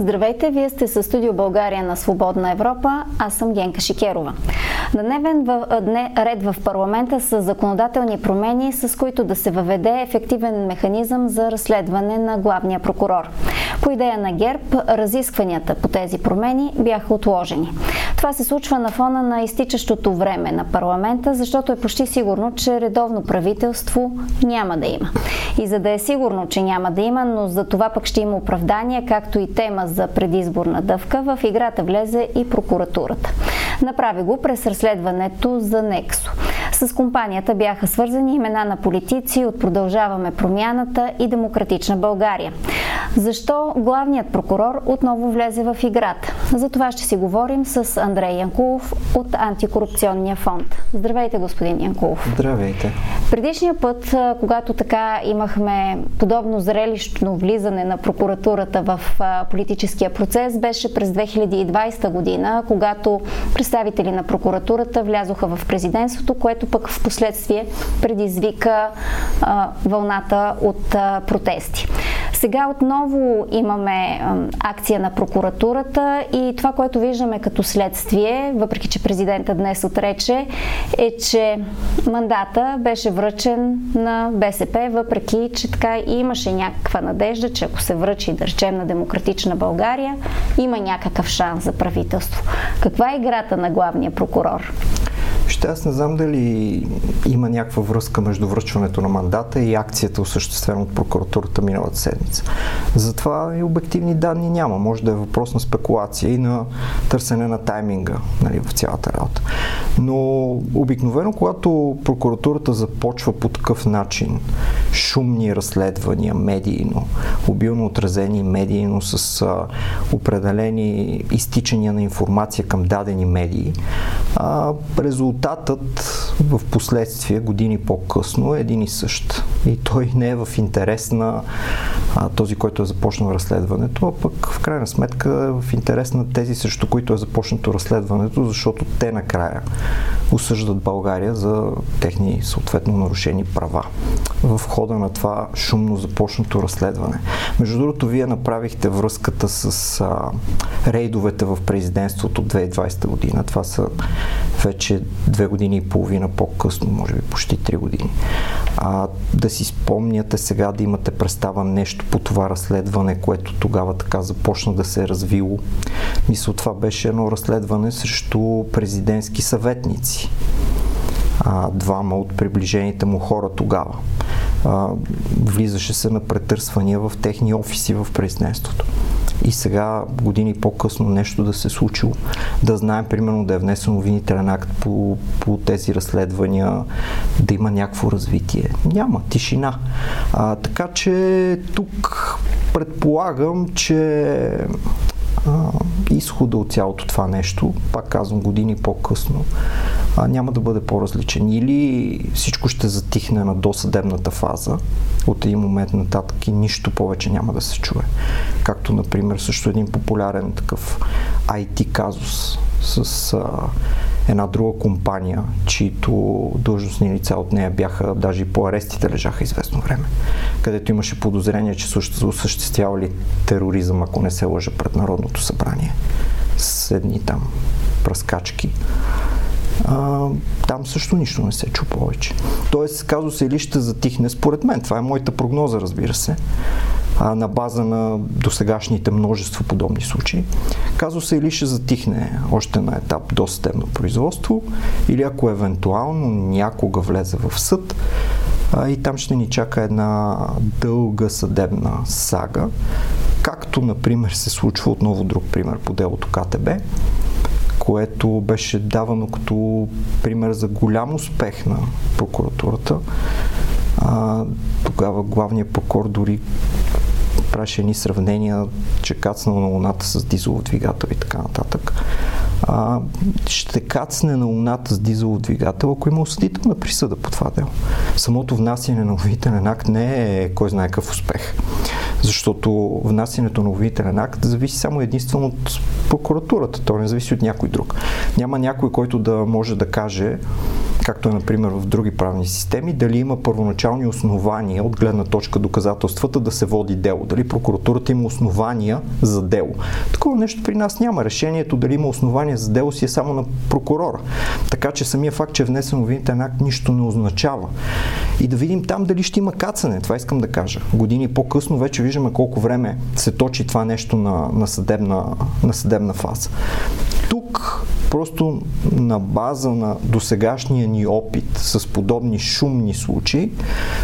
Здравейте, вие сте със студио България на Свободна Европа. Аз съм Генка Шикерова. На дневен в, дне, ред в парламента са законодателни промени, с които да се въведе ефективен механизъм за разследване на главния прокурор. По идея на ГЕРБ, разискванията по тези промени бяха отложени. Това се случва на фона на изтичащото време на парламента, защото е почти сигурно, че редовно правителство няма да има. И за да е сигурно, че няма да има, но за това пък ще има оправдание, както и тема за предизборна дъвка, в играта влезе и прокуратурата. Направи го през разследването за Нексо. С компанията бяха свързани имена на политици от Продължаваме промяната и Демократична България. Защо главният прокурор отново влезе в играта? За това ще си говорим с Андрей Янкулов от Антикорупционния фонд. Здравейте, господин Янкулов. Здравейте. Предишния път, когато така имахме подобно зрелищно влизане на прокуратурата в политическия процес, беше през 2020 година, когато представители на прокуратурата влязоха в президентството, което пък в последствие предизвика а, вълната от а, протести. Сега отново имаме акция на прокуратурата и това, което виждаме като следствие, въпреки че президента днес отрече, е, че мандата беше връчен на БСП, въпреки че така имаше някаква надежда, че ако се връчи, да речем, на Демократична България, има някакъв шанс за правителство. Каква е играта на главния прокурор? Ще аз не знам дали има някаква връзка между връчването на мандата и акцията, осъществена от прокуратурата миналата седмица. Затова и обективни данни няма. Може да е въпрос на спекулация и на търсене на тайминга нали, в цялата работа. Но обикновено, когато прокуратурата започва по такъв начин шумни разследвания, медийно, обилно отразени медийно с а, определени изтичания на информация към дадени медии, а, резултатът в последствие, години по-късно, е един и същ. И той не е в интерес на а, този, който е започнал разследването, а пък в крайна сметка е в интерес на тези, срещу които е започнато разследването, защото те накрая осъждат България за техни съответно нарушени права в хода на това шумно започнато разследване. Между другото, вие направихте връзката с а, рейдовете в президентството 2020 година. Това са вече две години и половина по-късно, може би почти три години. А, да си спомняте сега да имате представа нещо по това разследване, което тогава така започна да се е развило. Мисля, това беше едно разследване срещу президентски съветници. А, двама от приближените му хора тогава. А, влизаше се на претърсвания в техни офиси в президентството и сега, години по-късно, нещо да се е случило. Да знаем, примерно, да е внесен обвинителен акт по, по тези разследвания, да има някакво развитие. Няма, тишина. А, така че тук предполагам, че а, изхода от цялото това нещо, пак казвам години по-късно, а, няма да бъде по-различен. Или всичко ще затихне на досъдебната фаза от един момент нататък и нищо повече няма да се чуе. Както, например, също един популярен такъв IT казус с а, една друга компания, чието длъжностни лица от нея бяха, даже и по арестите лежаха известно време, където имаше подозрение, че също осъществявали тероризъм, ако не се лъжа пред Народното събрание. С едни там пръскачки а, там също нищо не се чу повече. Тоест, казва се или ще затихне, според мен. Това е моята прогноза, разбира се, а, на база на досегашните множество подобни случаи. Казва се или ще затихне още на етап до съдебно производство, или ако евентуално някога влезе в съд, а, и там ще ни чака една дълга съдебна сага, както, например, се случва отново друг пример по делото КТБ, което беше давано като пример за голям успех на прокуратурата. А, тогава главният прокурор дори правеше едни сравнения, че кацнал на Луната с дизелов двигател и така нататък. А, ще кацне на Луната с дизелов двигател, ако има осъдителна присъда по това дело. Самото внасяне на обвинителен акт не е кой знае какъв успех. Защото внасянето на обвинителен акт зависи само единствено от прокуратурата. То не зависи от някой друг. Няма някой, който да може да каже както е, например, в други правни системи, дали има първоначални основания от гледна точка доказателствата да се води дело. Дали прокуратурата има основания за дело. Такова нещо при нас няма. Решението дали има основания за дело си е само на прокурора. Така че самия факт, че е внесен обвинителен акт, нищо не означава. И да видим там дали ще има кацане. Това искам да кажа. Години по-късно вече виждаме колко време се точи това нещо на, на, съдебна, на съдебна фаза. Тук просто на база на досегашния ни опит с подобни шумни случаи,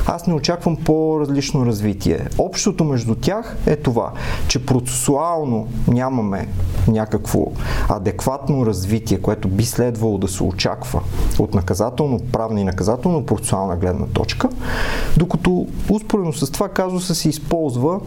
аз не очаквам по-различно развитие. Общото между тях е това, че процесуално нямаме някакво адекватно развитие, което би следвало да се очаква от наказателно-правна и наказателно-процесуална гледна точка, докато успоредно с това казуса се използва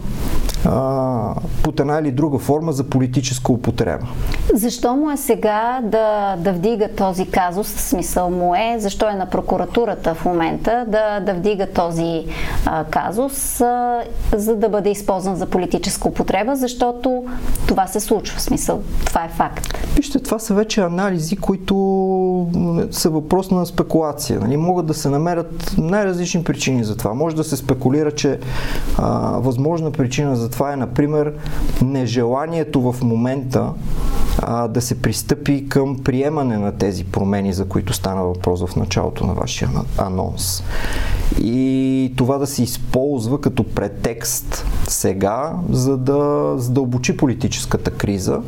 а, под една или друга форма за политическа употреба. Защо му е сега да, да вдига този казус, смисъл му е, защо е на прокуратурата в момента да, да вдига този а, казус, а, за да бъде използван за политическа употреба, защото това се случва, в смисъл, това е факт. Вижте, това са вече анализи, които са въпрос на спекулация. Нали? Могат да се намерят най-различни причини за това. Може да се спекулира, че а, възможна причина за това е, например, нежеланието в момента а, да се пристъпи към приемане на тези промени, за които стана въпрос в началото на вашия анонс. И това да се използва като претекст сега, за да задълбочи политическата криза,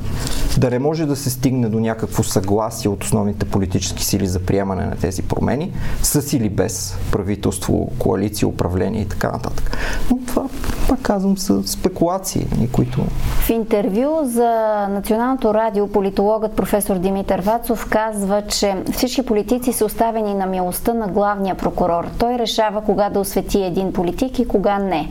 да не може да се стигне до някакво съгласие от основните политически сили за приемане на тези промени, с или без правителство, коалиция, управление и така нататък. Но това, пак казвам, са спекулации, които... В интервю за Националното радио политологът професор Димитър Вацов казва, че всички политици са оставени на милостта на главния прокурор. Той решава кога да освети един политик и кога не.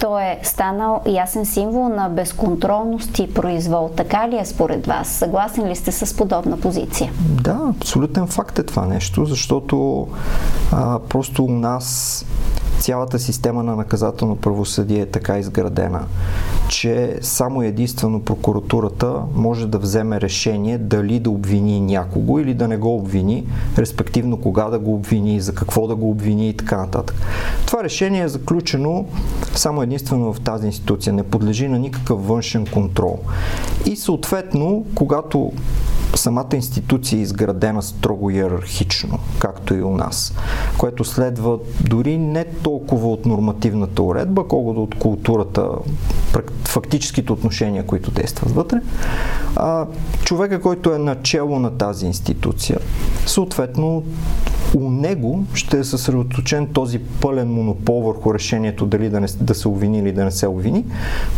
Той е станал ясен символ на безконтролност и произвол. Така ли е според вас? Съгласен ли сте с подобна позиция? Да, абсолютен факт е това нещо, защото а, просто у нас цялата система на наказателно правосъдие е така изградена, че само единствено прокуратурата може да вземе решение дали да обвини някого или да не го обвини, респективно кога да го обвини, за какво да го обвини и така нататък. Това решение е заключено само единствено в тази институция, не подлежи на никакъв външен контрол. И съответно, когато самата институция е изградена строго иерархично, както и у нас, което следва дори не толкова от нормативната уредба, колкото от културата, фактическите отношения, които действат вътре. А, човека, който е начало на тази институция, съответно у него ще е съсредоточен този пълен монопол върху решението дали да, не, да се обвини или да не се обвини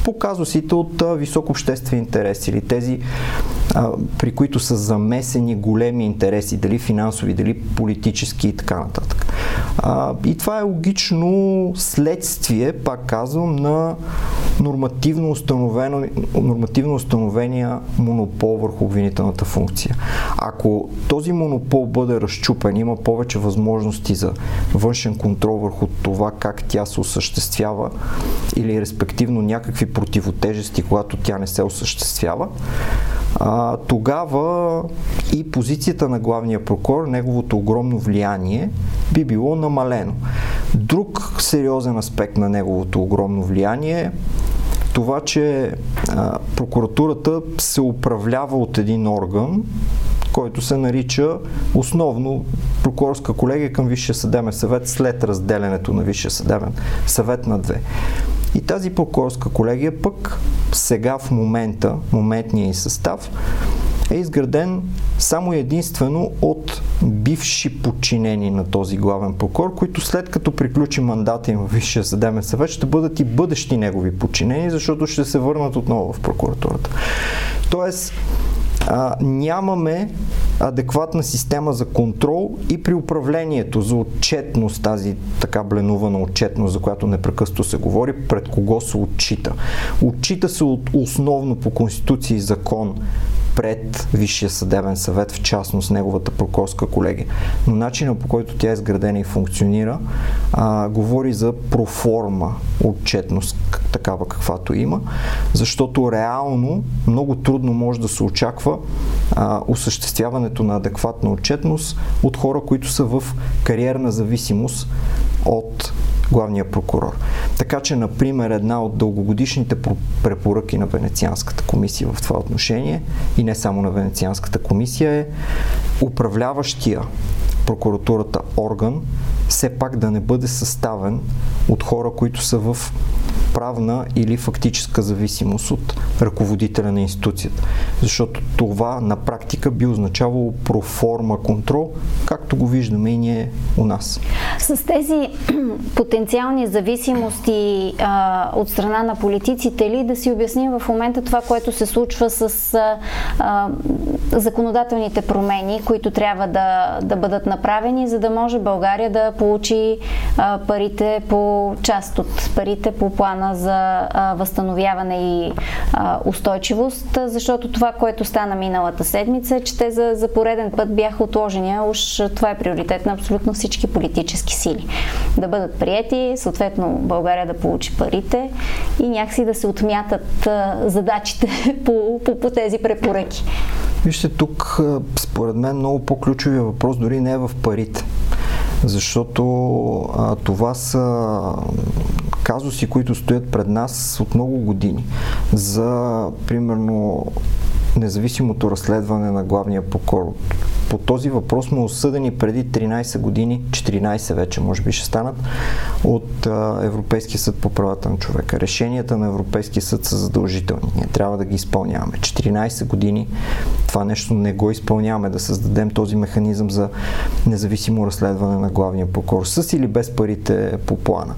по казусите от а, висок обществен интерес или тези, а, при които са замесени големи интереси, дали финансови, дали политически и така нататък. А, и това е логично следствие, пак казвам, на нормативно, установено, нормативно установения монопол върху обвинителната функция. Ако този монопол бъде разчупен, има повече възможности за външен контрол върху това как тя се осъществява или респективно някакви противотежести, когато тя не се осъществява, а, тогава и позицията на главния прокурор, неговото огромно влияние би било намалено. Друг сериозен аспект на неговото огромно влияние е това, че а, прокуратурата се управлява от един орган, който се нарича основно прокурорска колегия към Висшия съдебен съвет след разделянето на Висшия съдебен съвет на две. И тази прокурорска колегия пък сега в момента, моментния и състав, е изграден само единствено от бивши подчинени на този главен прокурор, които след като приключи мандата им в Висшия съдебен съвет, ще бъдат и бъдещи негови подчинени, защото ще се върнат отново в прокуратурата. Тоест, а, нямаме адекватна система за контрол и при управлението за отчетност, тази така бленувана отчетност, за която непрекъсто се говори, пред кого се отчита. Отчита се от основно по Конституция и закон пред Висшия съдебен съвет, в частност неговата прокурорска колегия. Но начинът по който тя е изградена и функционира, а, говори за проформа отчетност, такава каквато има, защото реално много трудно може да се очаква а, осъществяването на адекватна отчетност от хора, които са в кариерна зависимост от главния прокурор. Така че, например, една от дългогодишните препоръки на Венецианската комисия в това отношение и не само на Венецианската комисия е управляващия прокуратурата орган все пак да не бъде съставен от хора, които са в правна или фактическа зависимост от ръководителя на институцията. Защото това на практика би означавало проформа контрол, както го виждаме и ние у нас. С тези потенциални зависимости а, от страна на политиците ли да си обясним в момента това, което се случва с а, а, законодателните промени, които трябва да, да бъдат направени, за да може България да получи а, парите по част от парите по плана плана за възстановяване и устойчивост, защото това, което стана миналата седмица, е, че те за, за пореден път бяха отложени. Уж това е приоритет на абсолютно всички политически сили. Да бъдат приети, съответно България да получи парите и някакси да се отмятат задачите по, по, по тези препоръки. Вижте, тук според мен много по-ключовия въпрос дори не е в парите защото а, това са казуси, които стоят пред нас от много години. За, примерно, независимото разследване на главния прокурор. По този въпрос сме осъдени преди 13 години, 14 вече може би ще станат, от Европейския съд по правата на човека. Решенията на Европейския съд са задължителни. Ние трябва да ги изпълняваме. 14 години това нещо не го изпълняваме, да създадем този механизъм за независимо разследване на главния прокурор, с или без парите по плана.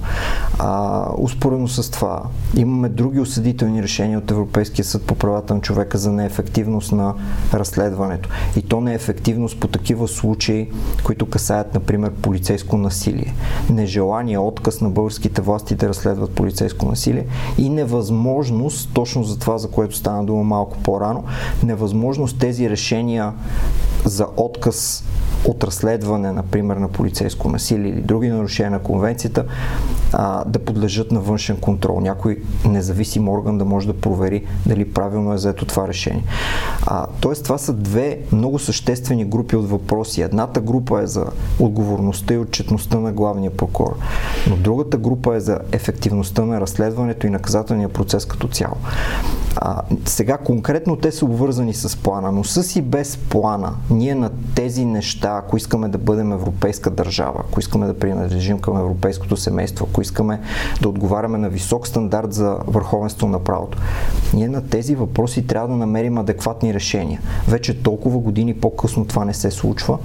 А, успорено с това, имаме други осъдителни решения от Европейския съд по правата на човека за неефективност на разследването. И то неефективност по такива случаи, които касаят, например, полицейско насилие. Нежелание, отказ на българските власти да разследват полицейско насилие и невъзможност, точно за това, за което стана дума малко по-рано, невъзможност тези решения за отказ от разследване, например, на полицейско насилие или други нарушения на конвенцията, а, да подлежат на външен контрол. Някой независим орган да може да провери дали правилно е заето това решение. А, тоест, това са две много съществени групи от въпроси. Едната група е за отговорността и отчетността на главния прокурор, но другата група е за ефективността на разследването и наказателния процес като цяло. А, сега конкретно те са обвързани с плана, но с и без плана, ние на тези неща, ако искаме да бъдем европейска държава, ако искаме да принадлежим към европейското семейство, ако искаме да отговаряме на висок стандарт за върховенство на правото, ние на тези въпроси трябва да намерим адекватни решения. Вече толкова години по-късно това не се случва.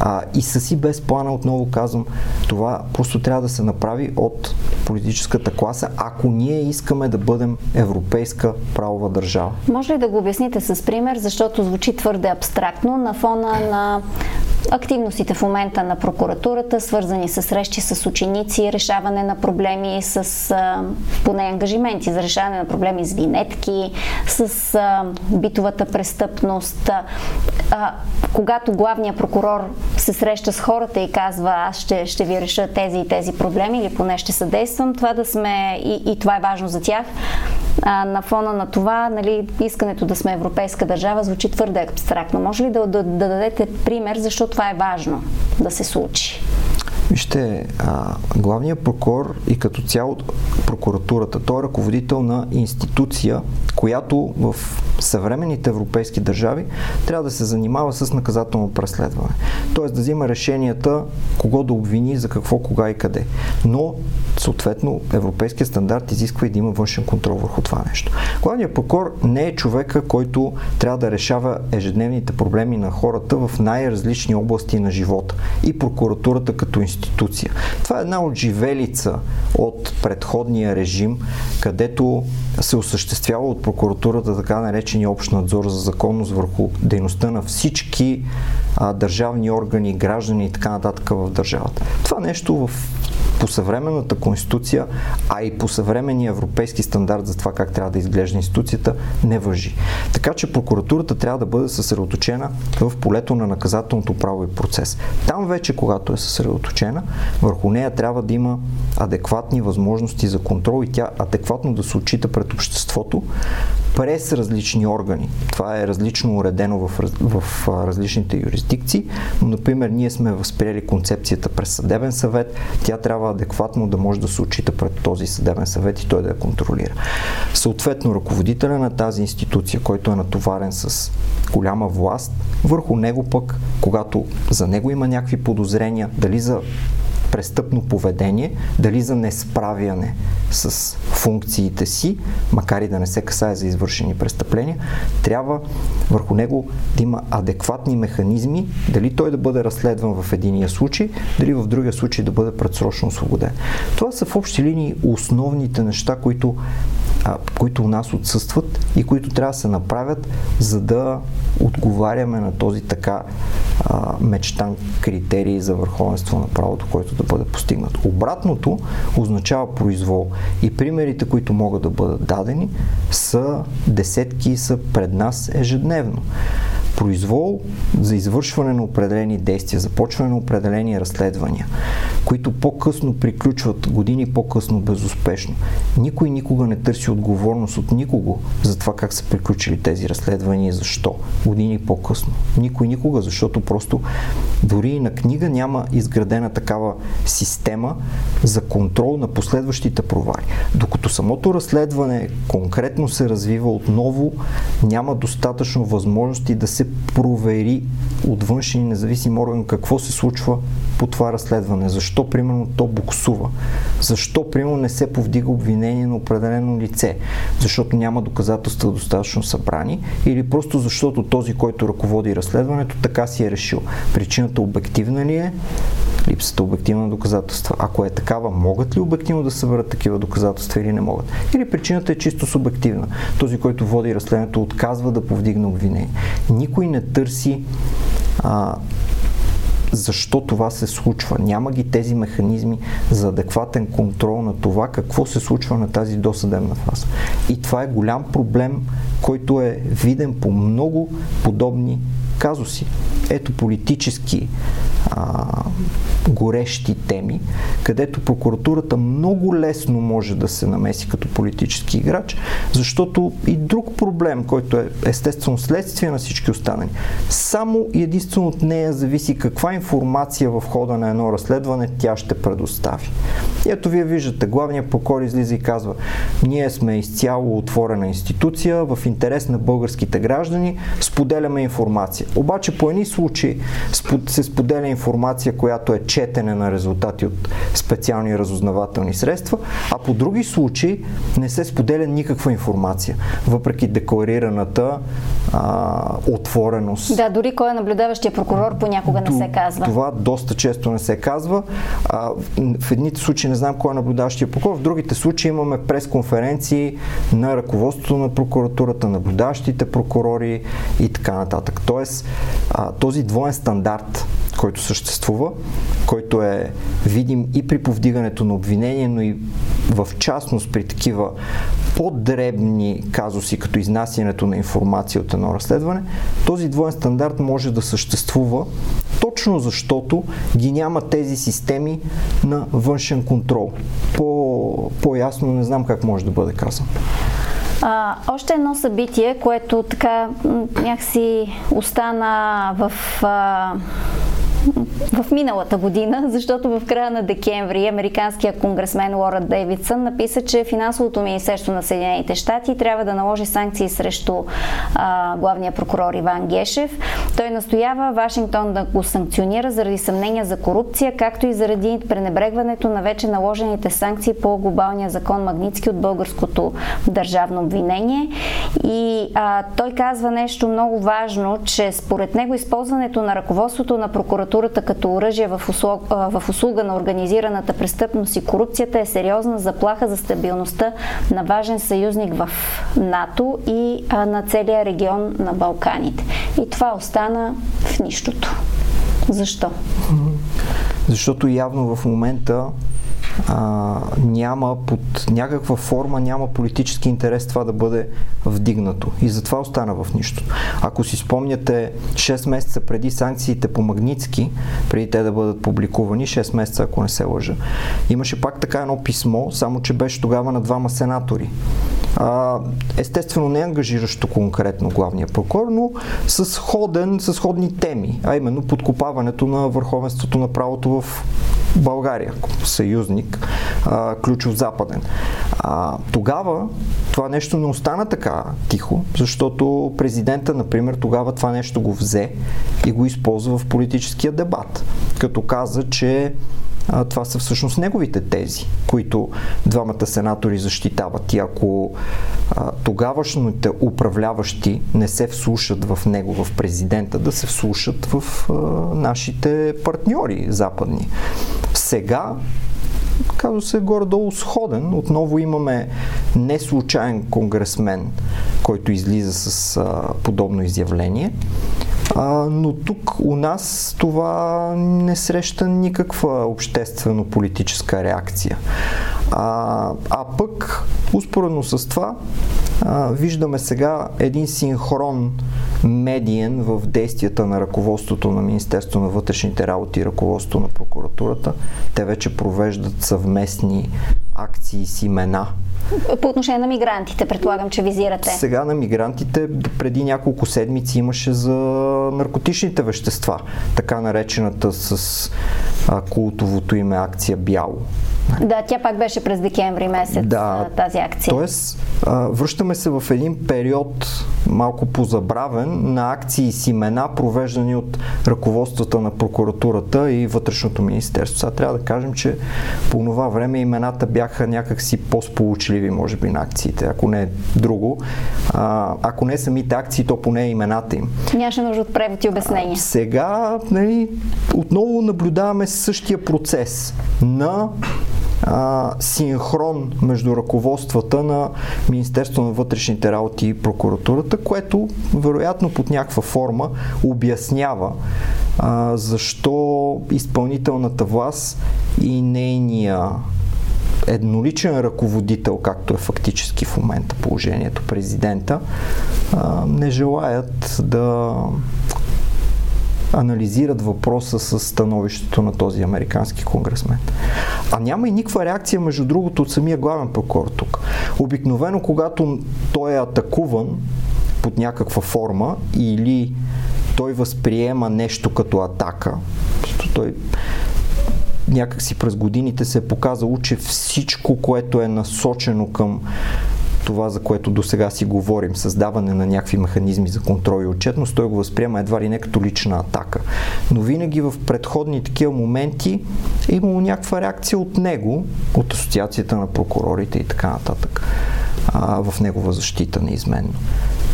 А, и с и без плана, отново казвам, това просто трябва да се направи от политическата класа, ако ние искаме да бъдем европейска правова държава. Може ли да го обясните с пример, защото звучи твърде абстрактно на фона на активностите в момента на прокуратурата, свързани с срещи с ученици, решаване на проблеми с а, поне ангажименти за решаване на проблеми с винетки, с а, битовата престъпност. А, когато главният прокурор се среща с хората и казва аз ще, ще ви реша тези и тези проблеми или поне ще съдействам, това да сме и, и това е важно за тях, а, на фона на това, нали, искането да сме европейска държава звучи твърде абстрактно. Може ли да, да, да дадете пример, защото това е важно да се случи? Вижте, главният прокурор и като цяло прокуратурата, той е ръководител на институция, която в съвременните европейски държави трябва да се занимава с наказателно преследване. Тоест да взима решенията кого да обвини, за какво, кога и къде. Но, съответно, европейския стандарт изисква и да има външен контрол върху това нещо. Главният прокурор не е човека, който трябва да решава ежедневните проблеми на хората в най-различни области на живота. И прокуратурата като институция. Това е една от живелица от предходния режим, където се осъществява от прокуратурата така наречения общ надзор за законност върху дейността на всички а, държавни органи, граждани и така нататък в държавата. Това нещо в по съвременната конституция, а и по съвременния европейски стандарт за това как трябва да изглежда институцията, не въжи. Така че прокуратурата трябва да бъде съсредоточена в полето на наказателното право и процес. Там вече, когато е съсредоточена, върху нея трябва да има адекватни възможности за контрол и тя адекватно да се отчита пред обществото през различни органи. Това е различно уредено в, в различните юрисдикции, но, например, ние сме възприели концепцията през съдебен съвет, тя трябва адекватно да може да се отчита пред този съдебен съвет и той да я контролира. Съответно, ръководителя на тази институция, който е натоварен с голяма власт, върху него пък, когато за него има някакви подозрения, дали за престъпно поведение, дали за несправяне с функциите си, макар и да не се касае за извършени престъпления, трябва върху него да има адекватни механизми, дали той да бъде разследван в единия случай, дали в другия случай да бъде предсрочно освободен. Това са в общи линии основните неща, които които у нас отсъстват и които трябва да се направят, за да отговаряме на този така а, мечтан критерий за върховенство на правото, който да бъде постигнат. Обратното означава произвол. И примерите, които могат да бъдат дадени, са десетки са пред нас ежедневно произвол за извършване на определени действия, започване на определени разследвания, които по-късно приключват години по-късно безуспешно. Никой никога не търси отговорност от никого за това как са приключили тези разследвания и защо. Години по-късно. Никой никога, защото просто дори и на книга няма изградена такава система за контрол на последващите провали. Докато самото разследване конкретно се развива отново, няма достатъчно възможности да се се провери от външен независим орган какво се случва по това разследване. Защо, примерно, то буксува? Защо, примерно, не се повдига обвинение на определено лице? Защото няма доказателства достатъчно събрани или просто защото този, който ръководи разследването, така си е решил. Причината обективна ли е? Липсата обективна доказателства. Ако е такава, могат ли обективно да съберат такива доказателства или не могат? Или причината е чисто субективна. Този, който води разследването, отказва да повдигне обвинение. Никой не търси а, защо това се случва. Няма ги тези механизми за адекватен контрол на това какво се случва на тази досъдебна фаза. И това е голям проблем, който е виден по много подобни казуси. Ето политически а, горещи теми, където прокуратурата много лесно може да се намеси като политически играч, защото и друг проблем, който е естествено следствие на всички останали, само и единствено от нея зависи каква информация в хода на едно разследване тя ще предостави. И ето вие виждате, главният прокурор излиза и казва, ние сме изцяло отворена институция, в интерес на българските граждани, споделяме информация. Обаче по едни случаи се споделя информация, която е четене на резултати от специални разузнавателни средства, а по други случаи не се споделя никаква информация, въпреки декларираната а, отвореност. Да, дори кой е наблюдаващия прокурор понякога не се казва. Това доста често не се казва. А, в едните случаи не знам кой е наблюдаващия прокурор, в другите случаи имаме пресконференции на ръководството на прокуратурата, наблюдаващите прокурори и така нататък. Тоест, а, този двоен стандарт, който съществува, който е видим и при повдигането на обвинение, но и в частност при такива по-дребни казуси, като изнасянето на информация от едно разследване, този двоен стандарт може да съществува точно защото ги няма тези системи на външен контрол. По, по-ясно не знам как може да бъде казано. А, още едно събитие, което така някакси остана в а, в миналата година, защото в края на декември американския конгресмен Лора Дейвидсън написа, че финансовото министерство на Съединените щати трябва да наложи санкции срещу а, главния прокурор Иван Гешев. Той настоява Вашингтон да го санкционира заради съмнения за корупция, както и заради пренебрегването на вече наложените санкции по глобалния закон Магницки от българското държавно обвинение. И а, той казва нещо много важно, че според него използването на ръководството на прокуратурата прокуратурата като оръжие в услуга, на организираната престъпност и корупцията е сериозна заплаха за стабилността на важен съюзник в НАТО и на целия регион на Балканите. И това остана в нищото. Защо? Защото явно в момента а, няма под някаква форма, няма политически интерес това да бъде вдигнато. И затова остана в нищо. Ако си спомняте 6 месеца преди санкциите по Магницки, преди те да бъдат публикувани, 6 месеца, ако не се лъжа, имаше пак така едно писмо, само че беше тогава на двама сенатори. А, естествено не ангажиращо конкретно главния прокурор, но с ходен, с ходни теми, а именно подкопаването на върховенството на правото в България, съюзник, а, ключов западен. А, тогава това нещо не остана така тихо, защото президента, например, тогава това нещо го взе и го използва в политическия дебат, като каза, че а, това са всъщност неговите тези, които двамата сенатори защитават. И ако а, тогавашните управляващи не се вслушат в него, в президента, да се вслушат в а, нашите партньори западни. Сега казва се горе-долу сходен. Отново имаме не случайен конгресмен, който излиза с а, подобно изявление. А, но тук у нас това не среща никаква обществено-политическа реакция. А, а пък, успоредно с това, а, виждаме сега един синхрон медиен в действията на ръководството на Министерство на вътрешните работи и ръководството на прокуратурата. Те вече провеждат съвместни акции с имена по отношение на мигрантите, предполагам, че визирате. Сега на мигрантите преди няколко седмици имаше за наркотичните вещества, така наречената с култовото име акция Бяло. Да, тя пак беше през декември месец да, тази акция. Тоест, връщаме се в един период малко позабравен на акции с имена, провеждани от ръководствата на прокуратурата и вътрешното министерство. Сега трябва да кажем, че по това време имената бяха някакси по-сполучливи, може би, на акциите, ако не друго. А, ако не самите акции, то поне имената им. Нямаше нужда от превод и обяснение. Сега нали, отново наблюдаваме същия процес на а, синхрон между ръководствата на Министерство на вътрешните работи и прокуратурата, което вероятно под някаква форма обяснява а, защо изпълнителната власт и нейния едноличен ръководител, както е фактически в момента положението президента, не желаят да анализират въпроса с становището на този американски конгресмен. А няма и никаква реакция, между другото, от самия главен прокурор тук. Обикновено, когато той е атакуван под някаква форма или той възприема нещо като атака, той някакси през годините се е показало, че всичко, което е насочено към това, за което до сега си говорим, създаване на някакви механизми за контрол и отчетност, той го възприема едва ли не като лична атака. Но винаги в предходни такива моменти е имало някаква реакция от него, от Асоциацията на прокурорите и така нататък, а, в негова защита неизменно.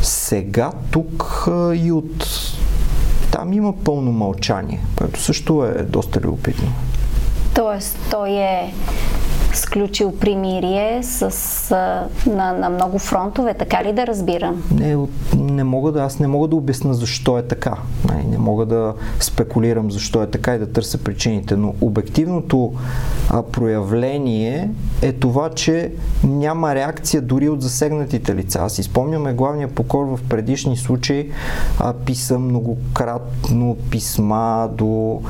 Сега тук а, и от там има пълно мълчание, което също е доста любопитно. Тоест, той е сключил примирие с, на, на много фронтове, така ли да разбирам? Не, не мога да, аз не мога да обясна защо е така. Не, мога да спекулирам защо е така и да търся причините, но обективното проявление е това, че няма реакция дори от засегнатите лица. Аз изпомняме главния покор в предишни случаи писа многократно писма до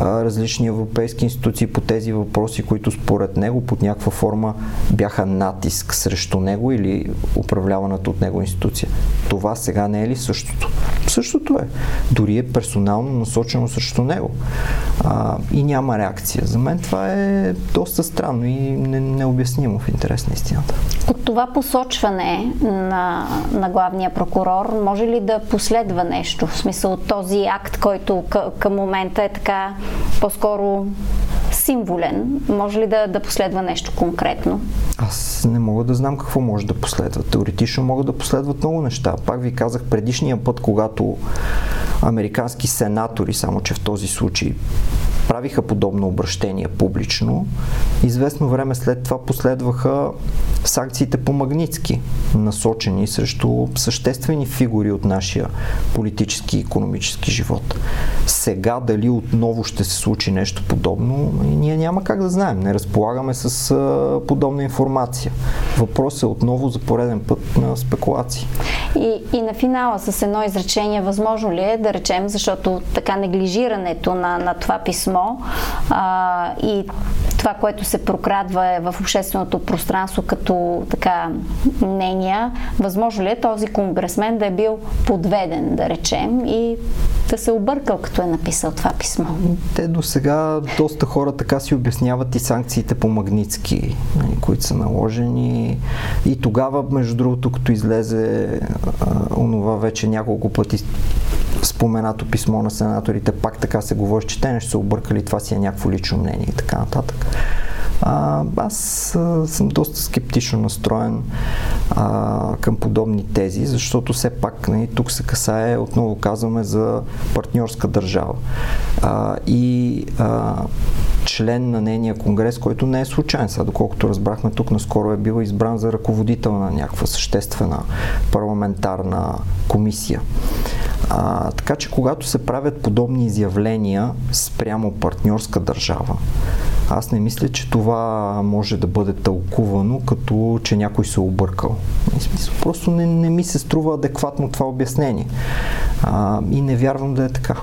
различни европейски институции по тези въпроси, които според него под някаква форма бяха натиск срещу него или управляваната от него институция. Това сега не е ли същото? Същото е. Дори е персонално насочено срещу него. А, и няма реакция. За мен това е доста странно и не, необяснимо в интерес на истината. От това посочване на, на главния прокурор може ли да последва нещо? В смисъл този акт, който към момента е така по-скоро символен. Може ли да, да последва нещо конкретно? Аз не мога да знам какво може да последва. Теоретично могат да последват много неща. Пак ви казах предишния път, когато американски сенатори, само че в този случай правиха подобно обращение публично. Известно време след това последваха санкциите по Магницки, насочени срещу съществени фигури от нашия политически и економически живот. Сега дали отново ще се случи нещо подобно, ние няма как да знаем. Не разполагаме с подобна информация. Въпросът е отново за пореден път на спекулации. И, и на финала с едно изречение, възможно ли е да речем, защото така неглижирането на, на това писмо а, и това, което се прокрадва е в общественото пространство като така мнения, възможно ли е този конгресмен да е бил подведен, да речем, и да се объркал, като е написал това писмо? Те до сега доста хора така си обясняват и санкциите по Магницки, нали, които са наложени. И тогава, между другото, като излезе а, онова вече няколко пъти споменато писмо на сенаторите, пак така се говори, че те не ще се объркали, това си е някакво лично мнение и така нататък. А, аз а, съм доста скептично настроен а, към подобни тези, защото все пак нали, тук се касае, отново казваме, за партньорска държава. А, и а, член на нейния конгрес, който не е случайен. Сега, доколкото разбрахме, тук наскоро е бил избран за ръководител на някаква съществена парламентарна комисия. А, така че, когато се правят подобни изявления спрямо партньорска държава, аз не мисля, че това може да бъде тълкувано като, че някой се е объркал. Просто не, не ми се струва адекватно това обяснение. А, и не вярвам да е така.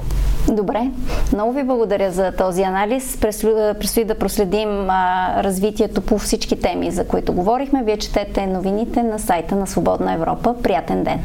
Добре, много ви благодаря за този анализ. Предстои да проследим а, развитието по всички теми, за които говорихме. Вие четете новините на сайта на Свободна Европа. Приятен ден!